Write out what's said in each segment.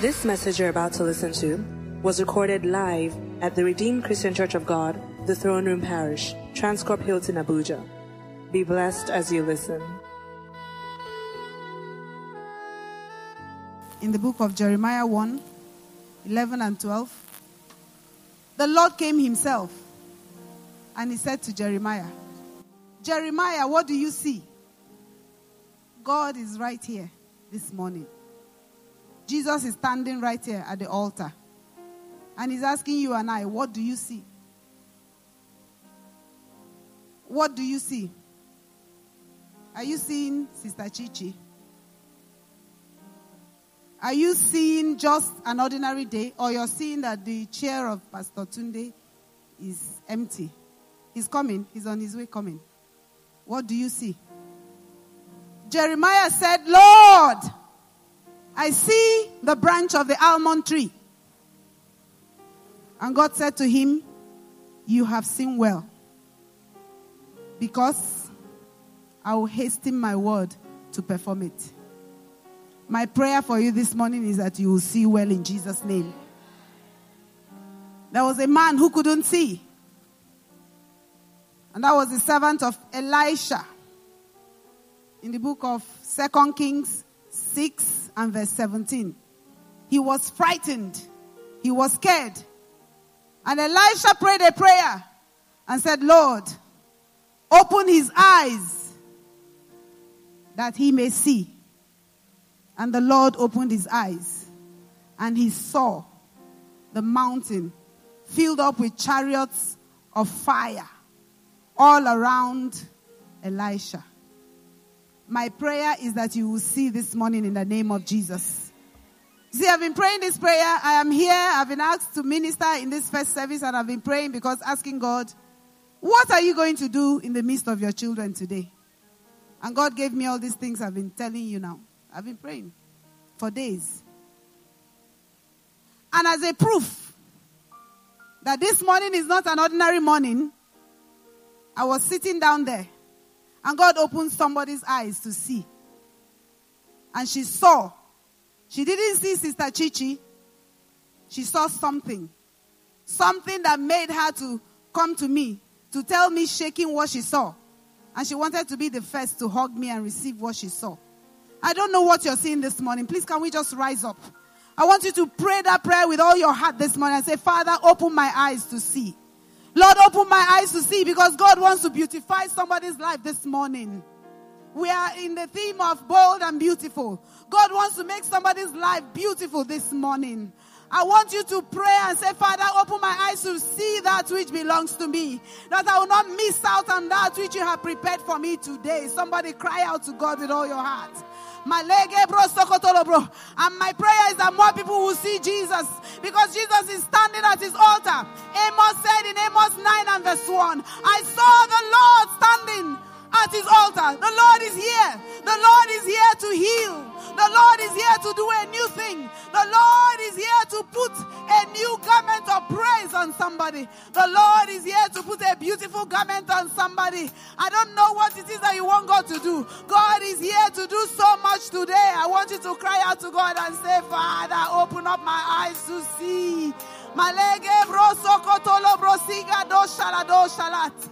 This message you're about to listen to was recorded live at the Redeemed Christian Church of God, the Throne Room Parish, Transcorp Hilton, Abuja. Be blessed as you listen. in the book of Jeremiah 1 11 and 12. The Lord came himself and he said to Jeremiah, Jeremiah, what do you see? God is right here this morning. Jesus is standing right here at the altar. And he's asking you and I, what do you see? What do you see? Are you seeing Sister Chichi? Are you seeing just an ordinary day, or you're seeing that the chair of Pastor Tunde is empty? He's coming, he's on his way coming. What do you see? Jeremiah said, Lord, I see the branch of the almond tree. And God said to him, You have seen well, because I will hasten my word to perform it. My prayer for you this morning is that you will see well in Jesus' name. There was a man who couldn't see, and that was the servant of Elisha in the book of Second Kings 6 and verse 17. He was frightened, he was scared. And Elisha prayed a prayer and said, Lord, open his eyes that he may see. And the Lord opened his eyes and he saw the mountain filled up with chariots of fire all around Elisha. My prayer is that you will see this morning in the name of Jesus. See, I've been praying this prayer. I am here. I've been asked to minister in this first service and I've been praying because asking God, what are you going to do in the midst of your children today? And God gave me all these things I've been telling you now. I've been praying for days. And as a proof that this morning is not an ordinary morning, I was sitting down there and God opened somebody's eyes to see. And she saw. She didn't see Sister Chichi. She saw something. Something that made her to come to me to tell me shaking what she saw. And she wanted to be the first to hug me and receive what she saw. I don't know what you're seeing this morning. Please, can we just rise up? I want you to pray that prayer with all your heart this morning and say, Father, open my eyes to see. Lord, open my eyes to see because God wants to beautify somebody's life this morning. We are in the theme of bold and beautiful. God wants to make somebody's life beautiful this morning. I want you to pray and say, Father, open my eyes to see that which belongs to me. That I will not miss out on that which you have prepared for me today. Somebody cry out to God with all your heart. And my prayer is that more people will see Jesus because Jesus is standing at his altar. Amos said in Amos 9 and verse 1, I saw the Lord standing at his altar. The Lord is here. The Lord is here to heal. The Lord is here to do a new thing. The Lord is here to put a new garment of praise on somebody. The Lord is here to put a beautiful garment on somebody. I don't know what it is that you want God to do. God is here to do so much today. I want you to cry out to God and say, Father, open up my eyes to see. Siga do bosiga do.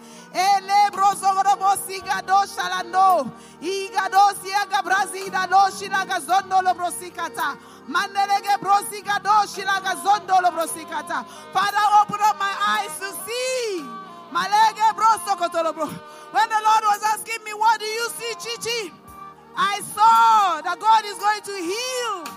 Iga do siaga brazida do shilaga zondo brosikata. Mandelege brosiga do shilaga brosikata. Father, open up my eyes to see. When the Lord was asking me, what do you see, Chichi? I saw that God is going to heal.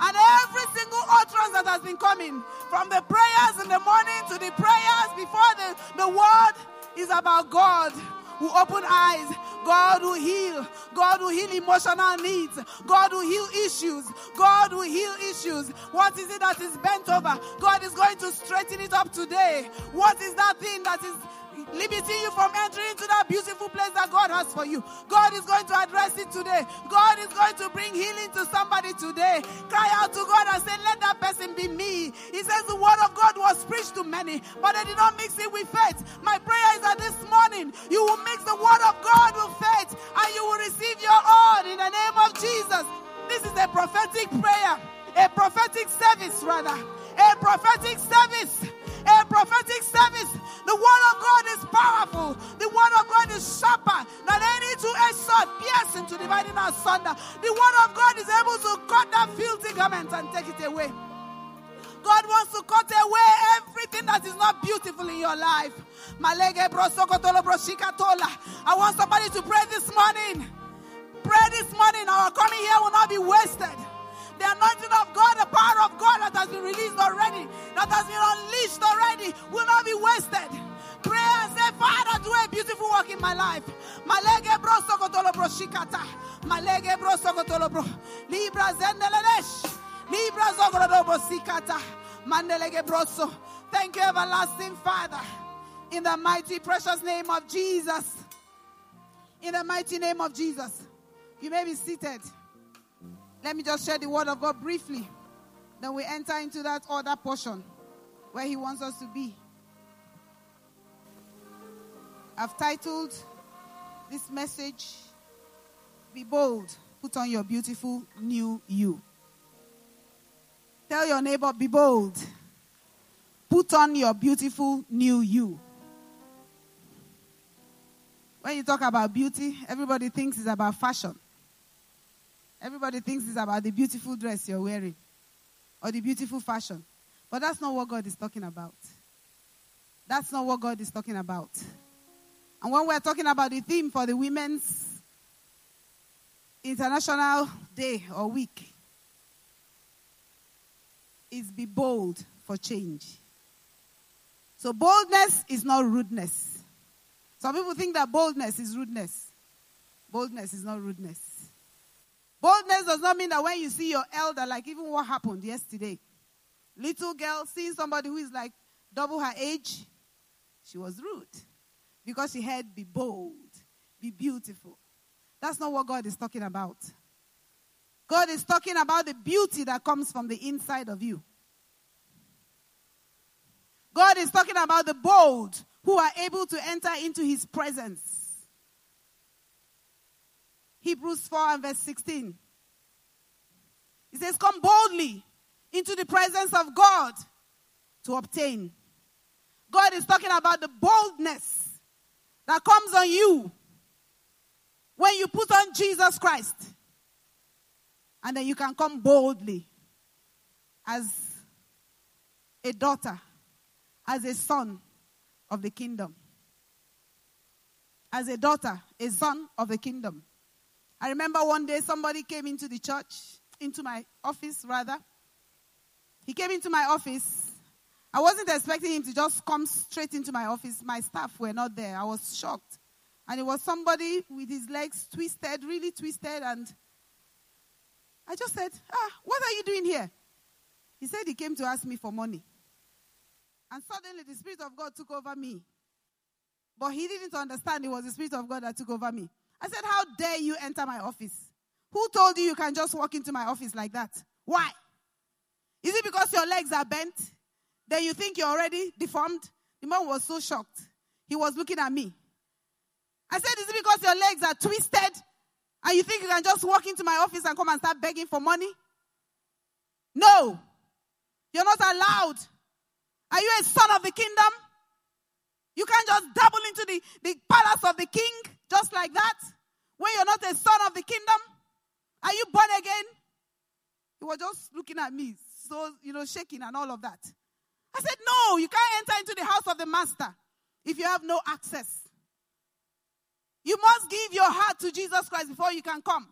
And every single utterance that has been coming, from the prayers in the morning to the prayers before the, the word, is about God who open eyes, God who heal, God who heal emotional needs, God who heal issues, God who heal issues. What is it that is bent over? God is going to straighten it up today. What is that thing that is limiting you from entering into that beautiful place that God has for you. God is going to address it today. God is going to bring healing to somebody today. Cry out to God and say, Let that person be me. He says the word of God was preached to many, but they did not mix it with faith. My prayer is that this morning you will mix the word of God with faith and you will receive your own in the name of Jesus. This is a prophetic prayer, a prophetic service, rather. A prophetic service. A prophetic service. The word of God is powerful. The word of God is sharper than any two-edged sword, piercing to dividing asunder. The word of God is able to cut that filthy garment and take it away. God wants to cut away everything that is not beautiful in your life. I want somebody to pray this morning. Pray this morning. Our coming here will not be wasted. The anointing of God, the power of God that has been released already, that has been unleashed already, will not be wasted. Pray and say, Father, do a beautiful work in my life. Malege bro sokotolo bro shikata. Malege bro sokotolo bro. Libra zendelelesh. Libra zogorodo bro sikata. Mandelege broso. Thank you, everlasting Father. In the mighty, precious name of Jesus. In the mighty name of Jesus. You may be seated. Let me just share the word of God briefly. Then we enter into that other portion where He wants us to be. I've titled this message, Be Bold, Put on Your Beautiful New You. Tell your neighbor, Be bold, put on your beautiful new you. When you talk about beauty, everybody thinks it's about fashion. Everybody thinks it's about the beautiful dress you're wearing or the beautiful fashion. But that's not what God is talking about. That's not what God is talking about. And when we're talking about the theme for the Women's International Day or Week, is be bold for change. So boldness is not rudeness. Some people think that boldness is rudeness. Boldness is not rudeness. Boldness does not mean that when you see your elder, like even what happened yesterday, little girl seeing somebody who is like double her age, she was rude because she had be bold, be beautiful. That's not what God is talking about. God is talking about the beauty that comes from the inside of you. God is talking about the bold who are able to enter into his presence. Hebrews 4 and verse 16. He says, Come boldly into the presence of God to obtain. God is talking about the boldness that comes on you when you put on Jesus Christ. And then you can come boldly as a daughter, as a son of the kingdom. As a daughter, a son of the kingdom. I remember one day somebody came into the church, into my office rather. He came into my office. I wasn't expecting him to just come straight into my office. My staff were not there. I was shocked. And it was somebody with his legs twisted, really twisted, and I just said, Ah, what are you doing here? He said he came to ask me for money. And suddenly the Spirit of God took over me. But he didn't understand it was the Spirit of God that took over me. I said, How dare you enter my office? Who told you you can just walk into my office like that? Why? Is it because your legs are bent? Then you think you're already deformed? The man was so shocked. He was looking at me. I said, Is it because your legs are twisted? And you think you can just walk into my office and come and start begging for money? No. You're not allowed. Are you a son of the kingdom? You can't just double into the, the palace of the king just like that when you're not a son of the kingdom. Are you born again? He was just looking at me, so, you know, shaking and all of that. I said, No, you can't enter into the house of the master if you have no access. You must give your heart to Jesus Christ before you can come.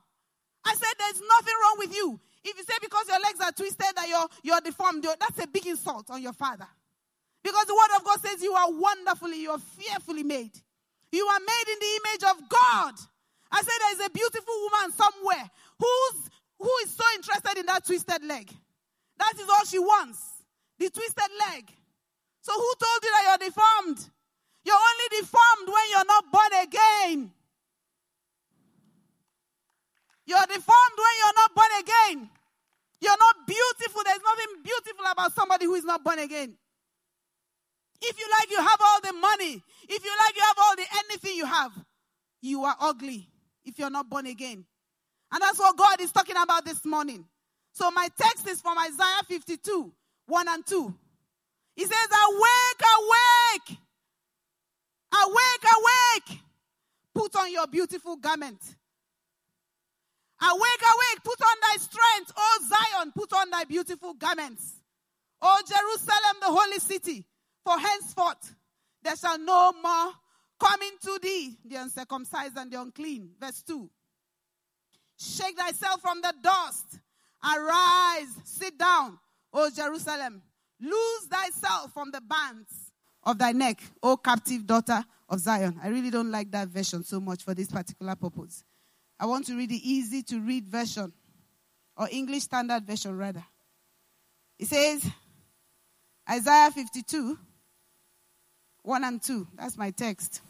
I said, There's nothing wrong with you. If you say because your legs are twisted that you're, you're deformed, that's a big insult on your father. Because the word of God says you are wonderfully, you are fearfully made. You are made in the image of God. I said there is a beautiful woman somewhere who's who is so interested in that twisted leg. That is all she wants. The twisted leg. So who told you that you're deformed? You're only deformed when you're not born again. You're deformed when you're not born again. You're not beautiful. There's nothing beautiful about somebody who is not born again. If you like, you have all the money. If you like, you have all the anything you have. You are ugly if you're not born again. And that's what God is talking about this morning. So my text is from Isaiah 52, 1 and 2. He says, Awake, awake! Awake, awake! Put on your beautiful garment. Awake, awake, put on thy strength, O Zion, put on thy beautiful garments. O Jerusalem, the holy city, for henceforth there shall no more come into thee the uncircumcised and the unclean. Verse 2. Shake thyself from the dust, arise, sit down, O Jerusalem. Lose thyself from the bands of thy neck, O captive daughter of Zion. I really don't like that version so much for this particular purpose. I want to read the easy to read version, or English Standard Version rather. It says, Isaiah 52, 1 and 2. That's my text.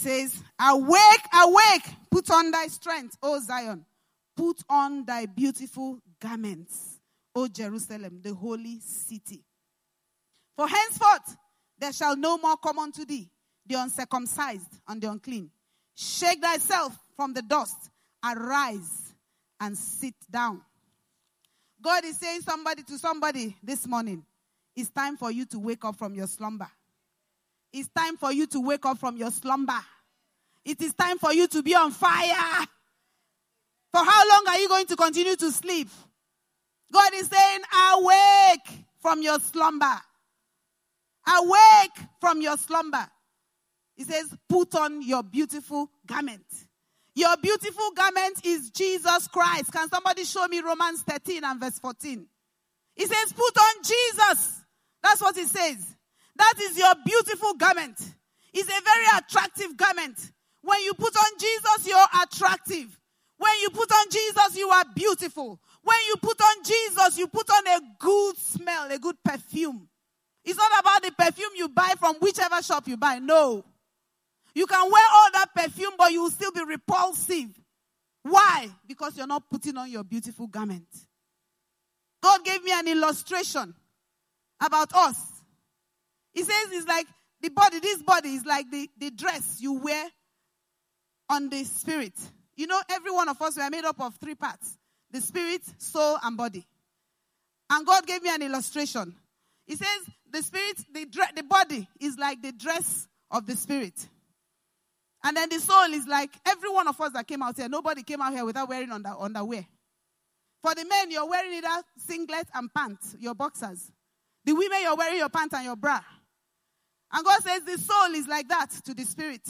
Says, Awake, awake, put on thy strength, O Zion. Put on thy beautiful garments, O Jerusalem, the holy city. For henceforth there shall no more come unto thee the uncircumcised and the unclean. Shake thyself from the dust, arise and sit down. God is saying somebody to somebody this morning. It's time for you to wake up from your slumber. It's time for you to wake up from your slumber. It is time for you to be on fire. For how long are you going to continue to sleep? God is saying, awake from your slumber. Awake from your slumber. He says, put on your beautiful garment. Your beautiful garment is Jesus Christ. Can somebody show me Romans 13 and verse 14? He says, put on Jesus. That's what he says. That is your beautiful garment. It's a very attractive garment. When you put on Jesus, you're attractive. When you put on Jesus, you are beautiful. When you put on Jesus, you put on a good smell, a good perfume. It's not about the perfume you buy from whichever shop you buy. No. You can wear all that perfume, but you will still be repulsive. Why? Because you're not putting on your beautiful garment. God gave me an illustration about us. He says it's like the body, this body is like the, the dress you wear on the spirit. You know, every one of us, we are made up of three parts the spirit, soul, and body. And God gave me an illustration. He says the spirit, the, the body is like the dress of the spirit. And then the soul is like every one of us that came out here. Nobody came out here without wearing under, underwear. For the men, you're wearing either singlet and pants, your boxers. The women, you're wearing your pants and your bra. And God says the soul is like that to the spirit.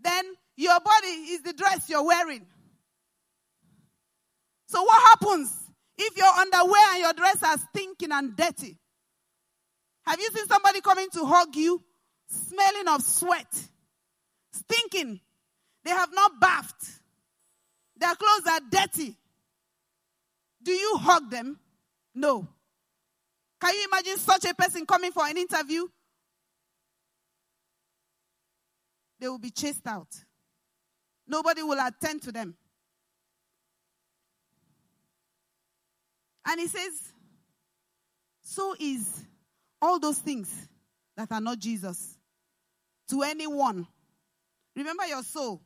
Then your body is the dress you're wearing. So what happens if your underwear and your dress are stinking and dirty? Have you seen somebody coming to hug you, smelling of sweat, stinking? They have not bathed. Their clothes are dirty. Do you hug them? No. Can you imagine such a person coming for an interview? They will be chased out. Nobody will attend to them. And he says, so is all those things that are not Jesus to anyone. Remember your soul,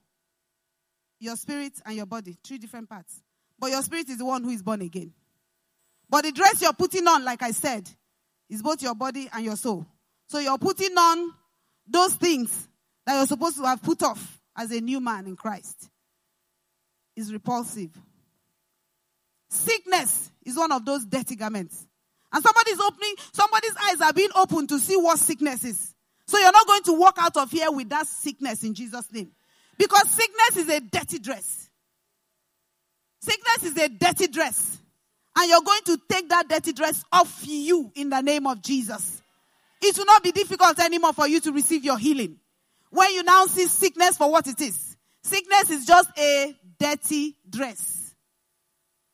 your spirit, and your body, three different parts. But your spirit is the one who is born again. But the dress you're putting on, like I said, is both your body and your soul. So you're putting on those things that you're supposed to have put off as a new man in Christ. Is repulsive. Sickness is one of those dirty garments. And somebody's opening, somebody's eyes are being opened to see what sickness is. So you're not going to walk out of here with that sickness in Jesus' name. Because sickness is a dirty dress. Sickness is a dirty dress. And you're going to take that dirty dress off you in the name of Jesus. It will not be difficult anymore for you to receive your healing. When you now see sickness for what it is, sickness is just a dirty dress.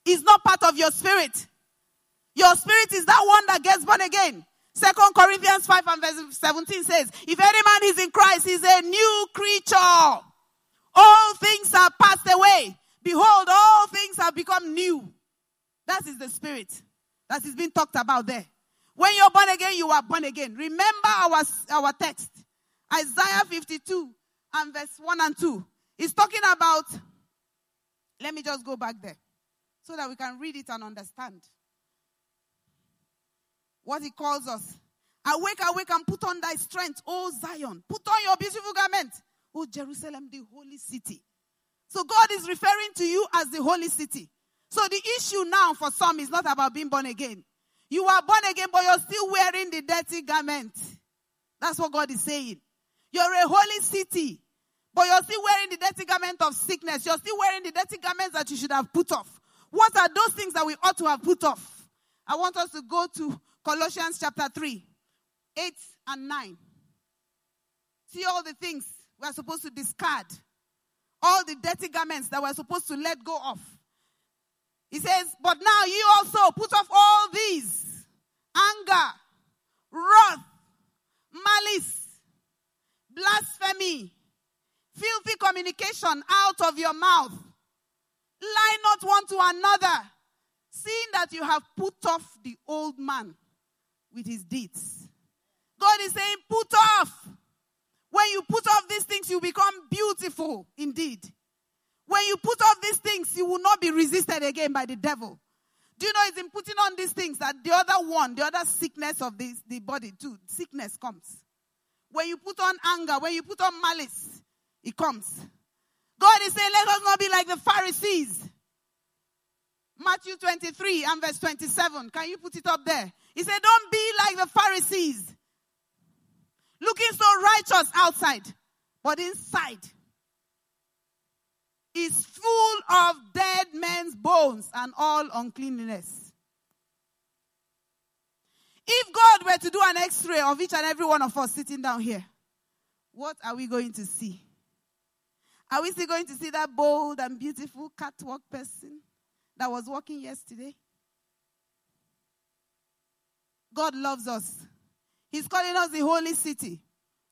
It's not part of your spirit. Your spirit is that one that gets born again. Second Corinthians 5 and verse 17 says, If any man is in Christ, he's a new creature. All things are passed away. Behold, all things have become new. That is the spirit that is being talked about there. When you're born again, you are born again. Remember our, our text. Isaiah 52 and verse 1 and 2. It's talking about Let me just go back there so that we can read it and understand what he calls us. Awake, awake, and put on thy strength, O Zion. Put on your beautiful garment, O Jerusalem, the holy city. So God is referring to you as the holy city. So the issue now for some is not about being born again. You are born again, but you're still wearing the dirty garment. That's what God is saying. You're a holy city, but you're still wearing the dirty garment of sickness. You're still wearing the dirty garments that you should have put off. What are those things that we ought to have put off? I want us to go to Colossians chapter 3, 8 and 9. See all the things we are supposed to discard, all the dirty garments that we're supposed to let go of. He says, But now you also put off all these anger, wrath, malice, blasphemy, filthy communication out of your mouth. Lie not one to another, seeing that you have put off the old man with his deeds. God is saying, put off. When you put off these things, you become beautiful indeed. When you put off these things, you will not be resisted again by the devil. Do you know it's in putting on these things that the other one, the other sickness of this, the body too, sickness comes. When you put on anger, when you put on malice, it comes. God is saying, let us not be like the Pharisees. Matthew 23 and verse 27. Can you put it up there? He said, don't be like the Pharisees. Looking so righteous outside, but inside is full of dead men's bones and all uncleanness. If God were to do an x ray of each and every one of us sitting down here, what are we going to see? Are we still going to see that bold and beautiful catwalk person that was walking yesterday? God loves us. He's calling us the holy city.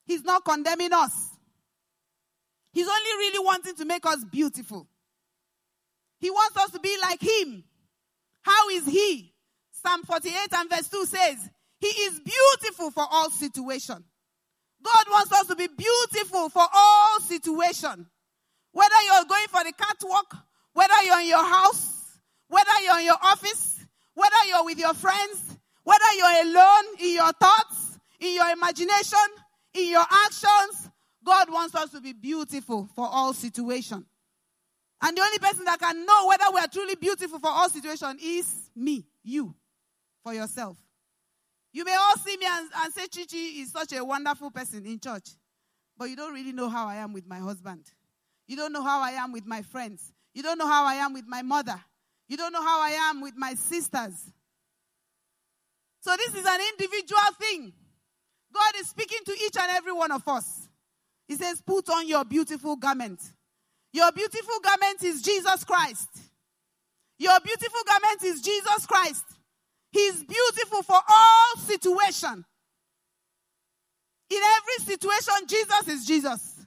He's not condemning us. He's only really wanting to make us beautiful. He wants us to be like him. How is he? Psalm 48 and verse 2 says, He is beautiful for all situation. God wants us to be beautiful for all situation. Whether you're going for the catwalk, whether you're in your house, whether you're in your office, whether you're with your friends, whether you're alone in your thoughts, in your imagination, in your actions, God wants us to be beautiful for all situation. And the only person that can know whether we are truly beautiful for all situation is me, you, for yourself. You may all see me and, and say Chichi is such a wonderful person in church, but you don't really know how I am with my husband. You don't know how I am with my friends. You don't know how I am with my mother. You don't know how I am with my sisters. So this is an individual thing. God is speaking to each and every one of us. He says, Put on your beautiful garment. Your beautiful garment is Jesus Christ. Your beautiful garment is Jesus Christ. He's beautiful for all situation. In every situation, Jesus is Jesus.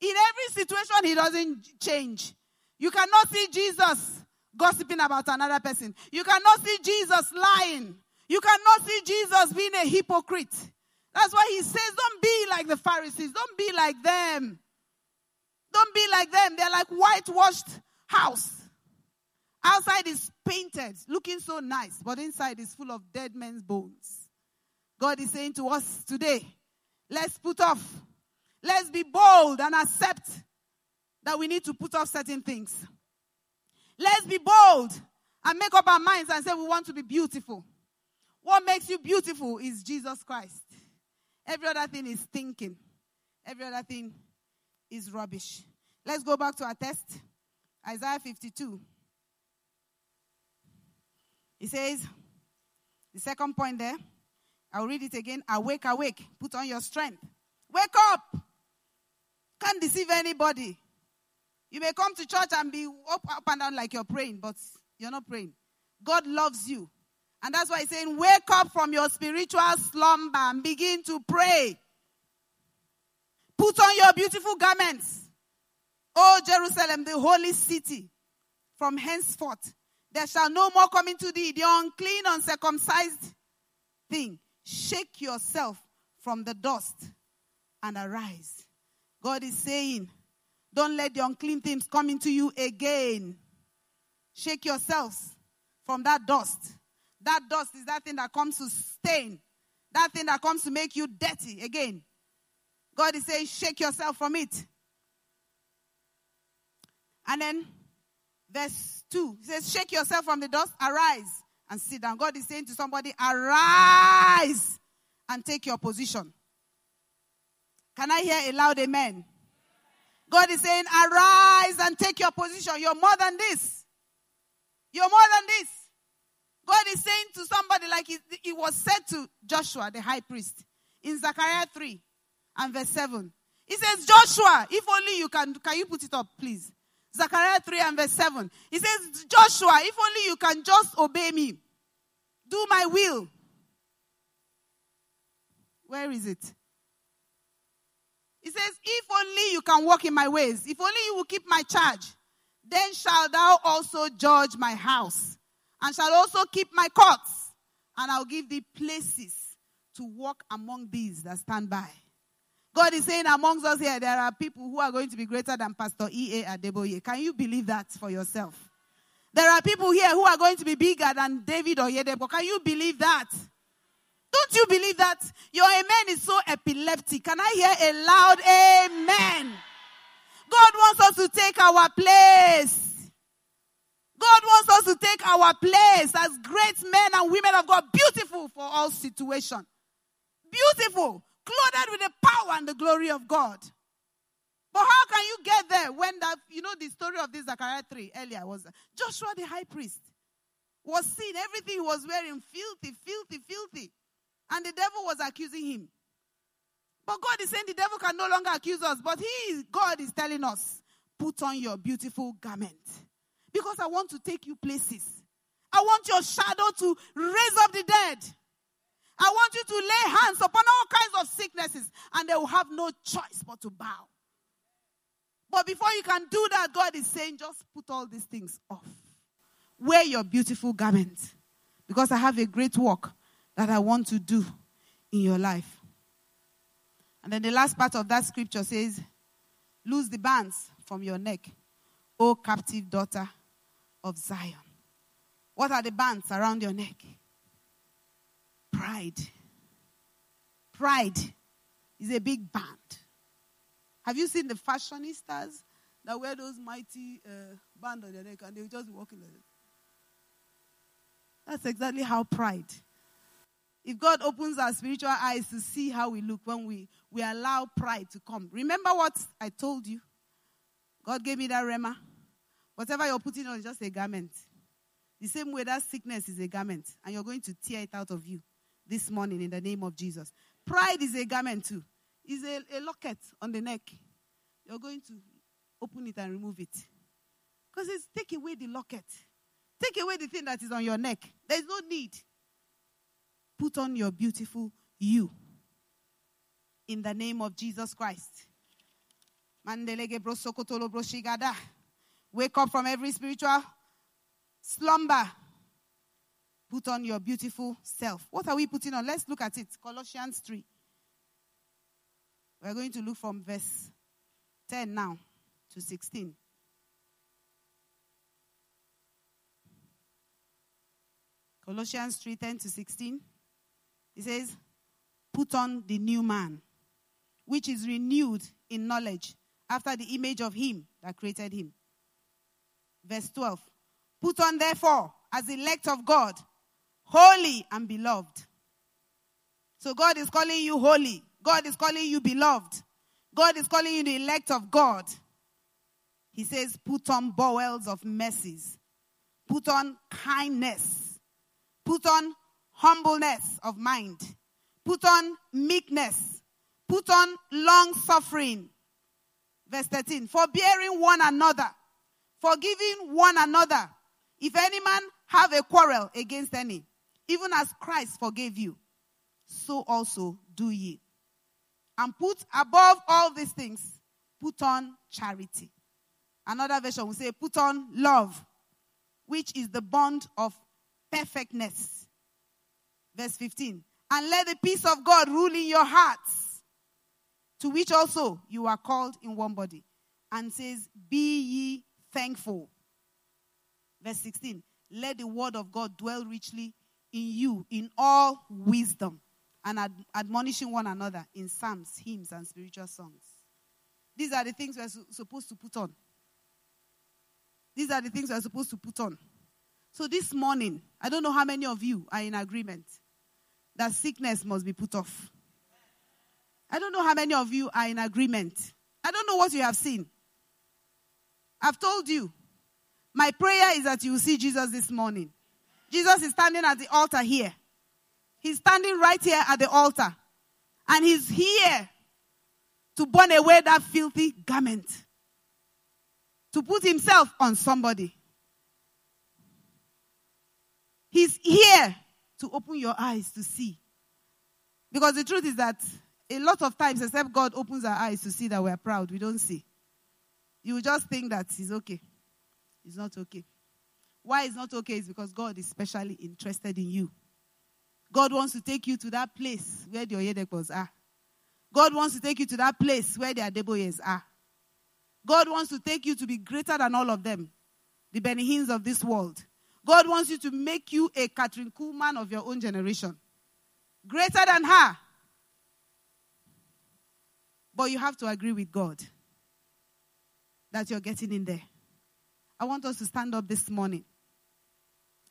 In every situation, he doesn't change. You cannot see Jesus gossiping about another person. You cannot see Jesus lying. You cannot see Jesus being a hypocrite. That's why he says, don't be like the Pharisees. Don't be like them. Don't be like them. They're like whitewashed house. Outside is painted, looking so nice, but inside is full of dead men's bones. God is saying to us today, let's put off, let's be bold and accept that we need to put off certain things. Let's be bold and make up our minds and say we want to be beautiful. What makes you beautiful is Jesus Christ. Every other thing is thinking. Every other thing is rubbish. Let's go back to our text. Isaiah 52. He says, the second point there, I'll read it again. Awake, awake, put on your strength. Wake up! Can't deceive anybody. You may come to church and be up, up and down like you're praying, but you're not praying. God loves you. And that's why he's saying, wake up from your spiritual slumber and begin to pray. Put on your beautiful garments. O Jerusalem, the holy city. From henceforth, there shall no more come into thee the unclean, uncircumcised thing. Shake yourself from the dust and arise. God is saying, don't let the unclean things come into you again. Shake yourselves from that dust. That dust is that thing that comes to stain, that thing that comes to make you dirty again. God is saying, shake yourself from it. And then verse 2 he says, Shake yourself from the dust, arise and sit down. God is saying to somebody, Arise and take your position. Can I hear a loud amen? God is saying, Arise and take your position. You're more than this. You're more than this. God is saying to somebody, like it, it was said to Joshua, the high priest, in Zechariah 3 and verse 7. He says, Joshua, if only you can, can you put it up, please? Zechariah 3 and verse 7. He says, Joshua, if only you can just obey me, do my will. Where is it? He says, If only you can walk in my ways, if only you will keep my charge, then shalt thou also judge my house, and shall also keep my courts, and I'll give thee places to walk among these that stand by. God is saying amongst us here, there are people who are going to be greater than Pastor E.A. Adeboye. Can you believe that for yourself? There are people here who are going to be bigger than David Oyedepo. Can you believe that? Don't you believe that? Your amen is so epileptic. Can I hear a loud amen? God wants us to take our place. God wants us to take our place as great men and women of God, beautiful for all situations. Beautiful clothed with the power and the glory of God. But how can you get there when that, you know, the story of this Zechariah 3 earlier was Joshua the high priest was seen, everything he was wearing filthy, filthy, filthy. And the devil was accusing him. But God is saying the devil can no longer accuse us. But he, God is telling us, put on your beautiful garment. Because I want to take you places. I want your shadow to raise up the dead. I want you to lay hands upon all kinds of sicknesses and they will have no choice but to bow. But before you can do that, God is saying, just put all these things off. Wear your beautiful garment because I have a great work that I want to do in your life. And then the last part of that scripture says, Lose the bands from your neck, O captive daughter of Zion. What are the bands around your neck? Pride. Pride is a big band. Have you seen the fashionistas that wear those mighty uh, band on their neck and they just walking like that? That's exactly how pride. If God opens our spiritual eyes to see how we look when we, we allow pride to come. Remember what I told you? God gave me that rhema. Whatever you're putting on is just a garment. The same way that sickness is a garment, and you're going to tear it out of you this morning in the name of Jesus. Pride is a garment too. It's a, a locket on the neck. You're going to open it and remove it. Because it's take away the locket. Take away the thing that is on your neck. There's no need. Put on your beautiful you. In the name of Jesus Christ. Wake up from every spiritual slumber Put on your beautiful self. What are we putting on? Let's look at it. Colossians 3. We're going to look from verse 10 now to 16. Colossians 3 10 to 16. It says, Put on the new man, which is renewed in knowledge after the image of him that created him. Verse 12. Put on, therefore, as elect of God holy and beloved. So God is calling you holy. God is calling you beloved. God is calling you the elect of God. He says, put on bowels of mercies. Put on kindness. Put on humbleness of mind. Put on meekness. Put on long suffering. Verse 13. Forbearing one another. Forgiving one another. If any man have a quarrel against any. Even as Christ forgave you, so also do ye. And put above all these things, put on charity. Another version will say, put on love, which is the bond of perfectness. Verse 15. And let the peace of God rule in your hearts, to which also you are called in one body. And says, Be ye thankful. Verse 16 Let the word of God dwell richly in you in all wisdom and ad- admonishing one another in psalms, hymns, and spiritual songs. These are the things we're su- supposed to put on. These are the things we're supposed to put on. So this morning, I don't know how many of you are in agreement that sickness must be put off. I don't know how many of you are in agreement. I don't know what you have seen. I've told you. My prayer is that you will see Jesus this morning. Jesus is standing at the altar here. He's standing right here at the altar. And he's here to burn away that filthy garment. To put himself on somebody. He's here to open your eyes to see. Because the truth is that a lot of times, except God opens our eyes to see that we're proud, we don't see. You just think that it's okay. It's not okay. Why it's not okay is because God is specially interested in you. God wants to take you to that place where the Oyedepos are. God wants to take you to that place where the Adeboyes are. God wants to take you to be greater than all of them, the Benny Hinns of this world. God wants you to make you a Kathryn Kuhlman of your own generation. Greater than her. But you have to agree with God that you're getting in there. I want us to stand up this morning.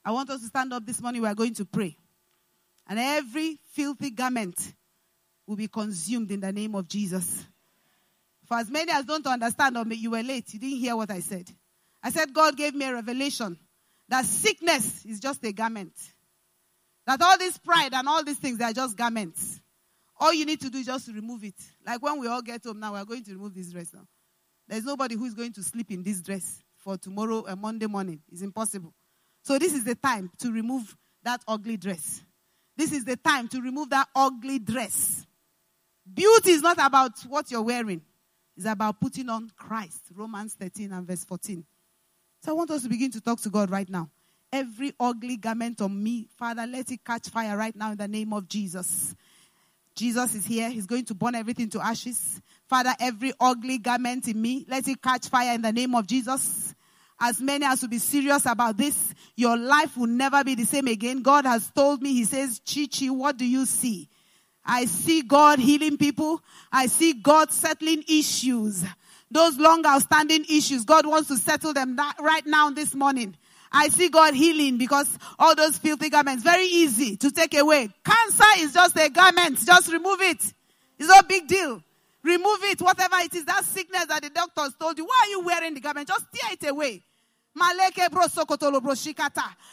I want us to stand up this morning. We are going to pray. And every filthy garment will be consumed in the name of Jesus. For as many as don't understand, or you were late, you didn't hear what I said. I said God gave me a revelation that sickness is just a garment. That all this pride and all these things, they are just garments. All you need to do is just remove it. Like when we all get home now, we are going to remove this dress now. There's nobody who is going to sleep in this dress for tomorrow, a Monday morning. It's impossible. So this is the time to remove that ugly dress. This is the time to remove that ugly dress. Beauty is not about what you're wearing. It's about putting on Christ. Romans 13 and verse 14. So I want us to begin to talk to God right now. Every ugly garment on me, Father, let it catch fire right now in the name of Jesus. Jesus is here. He's going to burn everything to ashes. Father, every ugly garment in me, let it catch fire in the name of Jesus. As many as will be serious about this, your life will never be the same again. God has told me, He says, Chichi, what do you see? I see God healing people. I see God settling issues. Those long outstanding issues, God wants to settle them right now this morning. I see God healing because all those filthy garments, very easy to take away. Cancer is just a garment. Just remove it. It's no big deal. Remove it, whatever it is. That sickness that the doctors told you. Why are you wearing the garment? Just tear it away.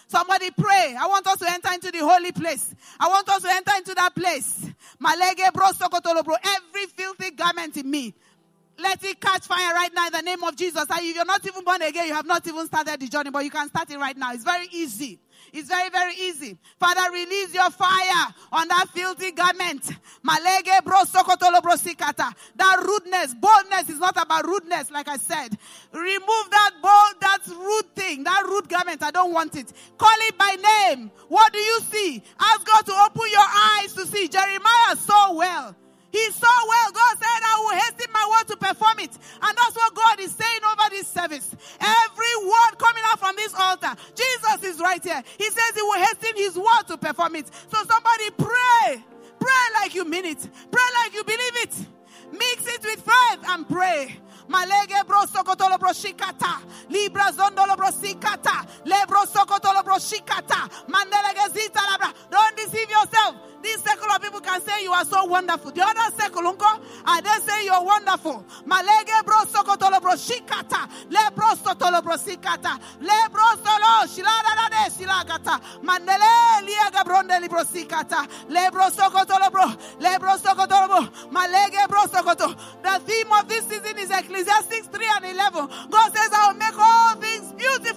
Somebody pray. I want us to enter into the holy place. I want us to enter into that place. Every filthy garment in me. Let it catch fire right now in the name of Jesus. If you're not even born again, you have not even started the journey, but you can start it right now. It's very easy. It's very, very easy. Father, release your fire on that filthy garment. Malege bro sokotolo bro sikata. That rudeness, boldness is not about rudeness, like I said. Remove that bold, that rude thing, that rude garment. I don't want it. Call it by name. What do you see? Ask God to open your eyes to see. Jeremiah so well. He saw well. God said, I will hasten my word to perform it. And that's what God is saying over this service. Every word coming out from this altar, Jesus is right here. He says he will hasten his word to perform it. So somebody pray. Pray like you mean it. Pray like you believe it. Mix it with faith and pray. Malege bro sokotolo bro shikata. Libra zondolo bro sikata. Lebro sokotolo bro shikata. Mandelege zita labra. Don't deceive yourself. These secular people can say you are so wonderful. The other secular, and they say you're wonderful. Malege bro sokotolo bro shikata. Le bro sotolo bro sikata. Le bro solo shilada de shilagata. Mandele liega bronde libro sikata. Le bro sokotolo bro. Le bro sokotolo bro. Malege bro sokoto. The theme of this season is Ecclesiastes 3 and 11. God says, I will make all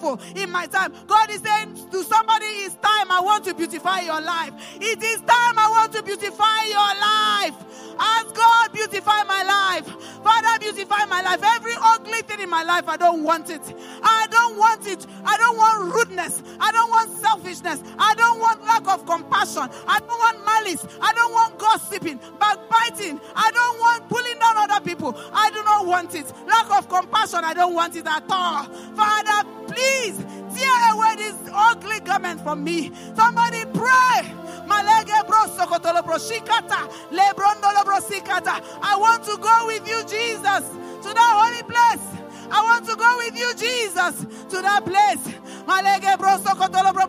beautiful in my time. God is saying to somebody, it's time I want to beautify your life. It is time I want to beautify your life. Ask God, beautify my life. Father, beautify my life. Every ugly thing in my life, I don't want it. I don't want it. I don't want rudeness. I don't want selfishness. I don't want lack of compassion. I don't want malice. I don't want gossiping, backbiting. I don't want pulling down other people. I do not want it. Lack of compassion, I don't want it at all. Father, please tear away this ugly garment from me. Somebody pray. I want to go with you, Jesus, to that holy place. I want to go with you, Jesus, to that place. Malege broso kotolo bro.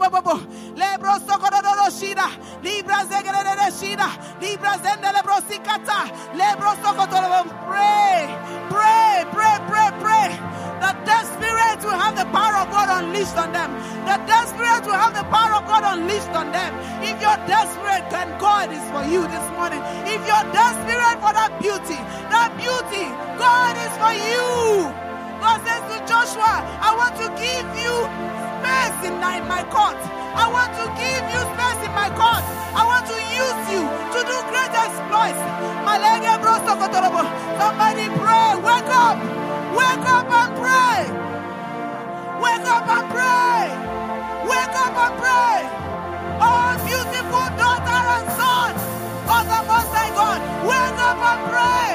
Le broso kotolo shida. Libra zegere shida. Libra zendele brosikata. Le broso kotolo. Pray, pray, pray, pray, pray. The desperate will have the power of God unleashed on them. The desperate will have the power of God unleashed on them. If you're desperate, then God is for you this morning. If you're desperate for that beauty, that beauty, God is for you. God says to Joshua, I want to give you space in my, my court. I want to give you space in my court. I want to use you to do great exploits. Somebody pray. Wake up. Wake up and pray. Wake up and pray. Wake up and pray. Oh, beautiful daughter and son of the Most High God. Wake up and pray.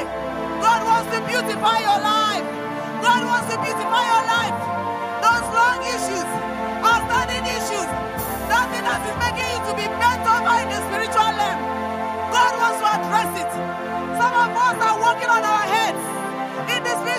God wants to beautify your life. God wants to beautify your life. Those long issues, outstanding issues, nothing that is making you to be bent over in the spiritual realm. God wants to address it. Some of us are working on our heads.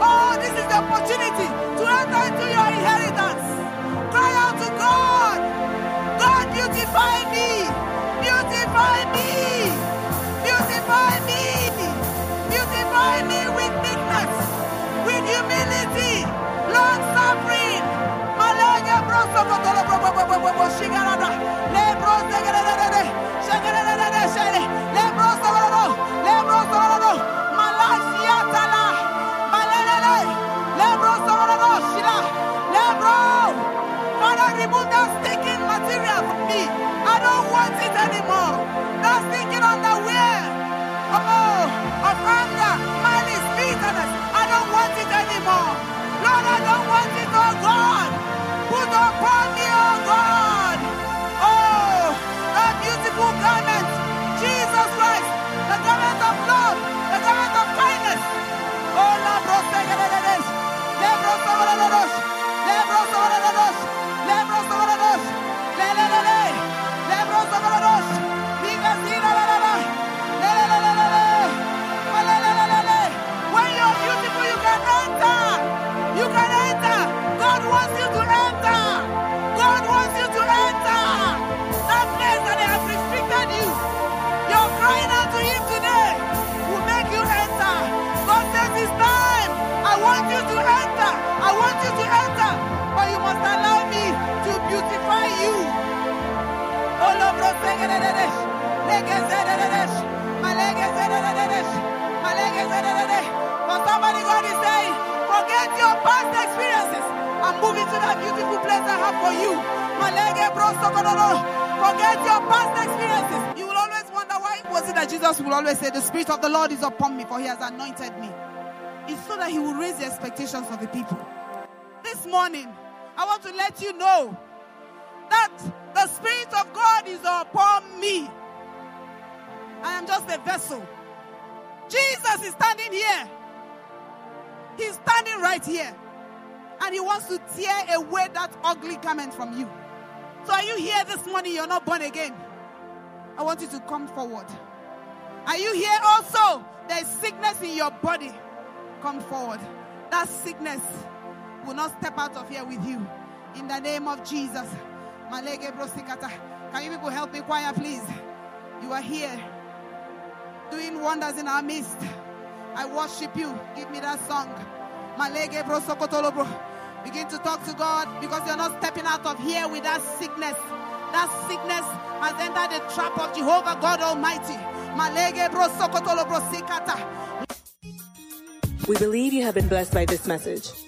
Oh, this is the opportunity to enter into your inheritance. Cry out to God. God, beautify me. Beautify me. God wants you to enter. God wants you to enter. That place that they have you. Want you to enter. But you must allow me to beautify you. It, it, it, it. It, it, it, it. It, it, it, it. It, it, it, it. For somebody, God is saying, forget your past experiences and move into that beautiful place I have for you. Forget your past experiences. You will always wonder why was it that Jesus will always say, The Spirit of the Lord is upon me, for he has anointed me. It's so that he will raise the expectations of the people. This morning, I want to let you know that the Spirit of God is upon me. I am just a vessel. Jesus is standing here. He's standing right here. And he wants to tear away that ugly garment from you. So, are you here this morning? You're not born again. I want you to come forward. Are you here also? There's sickness in your body. Come forward. That sickness will not step out of here with you. In the name of Jesus. Can you people help me, choir, please? You are here doing wonders in our midst. I worship you. Give me that song. Malege brosokotolobro. Begin to talk to God because you're not stepping out of here with that sickness. That sickness has entered the trap of Jehovah God Almighty. Malege brosokotolobro sikata. We believe you have been blessed by this message.